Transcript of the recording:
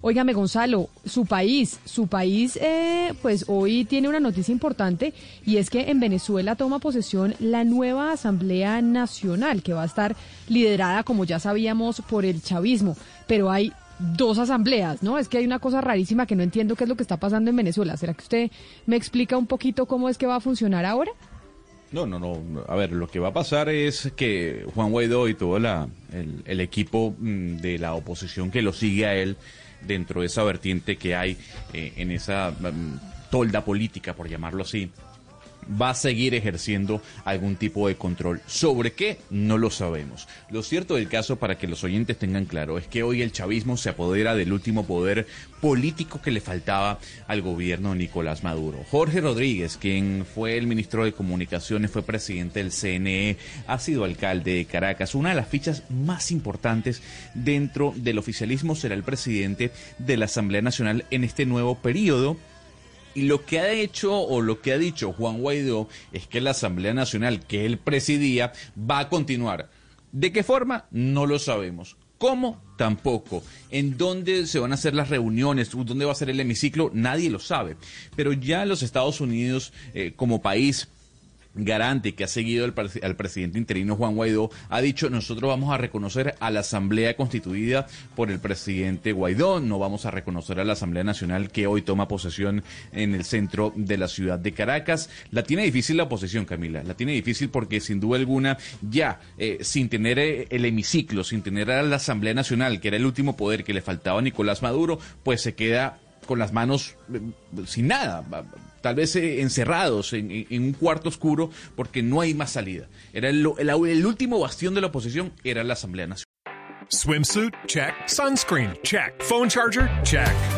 Óigame, Gonzalo, su país, su país, eh, pues hoy tiene una noticia importante y es que en Venezuela toma posesión la nueva Asamblea Nacional que va a estar liderada, como ya sabíamos, por el chavismo. Pero hay dos asambleas, ¿no? Es que hay una cosa rarísima que no entiendo qué es lo que está pasando en Venezuela. ¿Será que usted me explica un poquito cómo es que va a funcionar ahora? No, no, no. A ver, lo que va a pasar es que Juan Guaidó y todo la, el, el equipo mm, de la oposición que lo sigue a él dentro de esa vertiente que hay eh, en esa mm, tolda política, por llamarlo así, va a seguir ejerciendo algún tipo de control. ¿Sobre qué? No lo sabemos. Lo cierto del caso, para que los oyentes tengan claro, es que hoy el chavismo se apodera del último poder político que le faltaba al gobierno de Nicolás Maduro. Jorge Rodríguez, quien fue el ministro de Comunicaciones, fue presidente del CNE, ha sido alcalde de Caracas. Una de las fichas más importantes dentro del oficialismo será el presidente de la Asamblea Nacional en este nuevo periodo y lo que ha hecho o lo que ha dicho Juan Guaidó es que la Asamblea Nacional que él presidía va a continuar. ¿De qué forma? No lo sabemos. ¿Cómo? Tampoco. ¿En dónde se van a hacer las reuniones? ¿Dónde va a ser el hemiciclo? Nadie lo sabe. Pero ya los Estados Unidos eh, como país garante que ha seguido al, al, presidente interino Juan Guaidó, ha dicho nosotros vamos a reconocer a la Asamblea constituida por el presidente Guaidó, no vamos a reconocer a la Asamblea Nacional que hoy toma posesión en el centro de la ciudad de Caracas. La tiene difícil la oposición, Camila, la tiene difícil porque sin duda alguna ya eh, sin tener eh, el hemiciclo, sin tener a la Asamblea Nacional, que era el último poder que le faltaba a Nicolás Maduro, pues se queda con las manos eh, sin nada tal vez eh, encerrados en, un cuarto oscuro porque no hay más salida. Era el, el, el último bastión de la oposición, era la Asamblea Nacional. Swimsuit? Check. Sunscreen? Check. Phone charger? Check.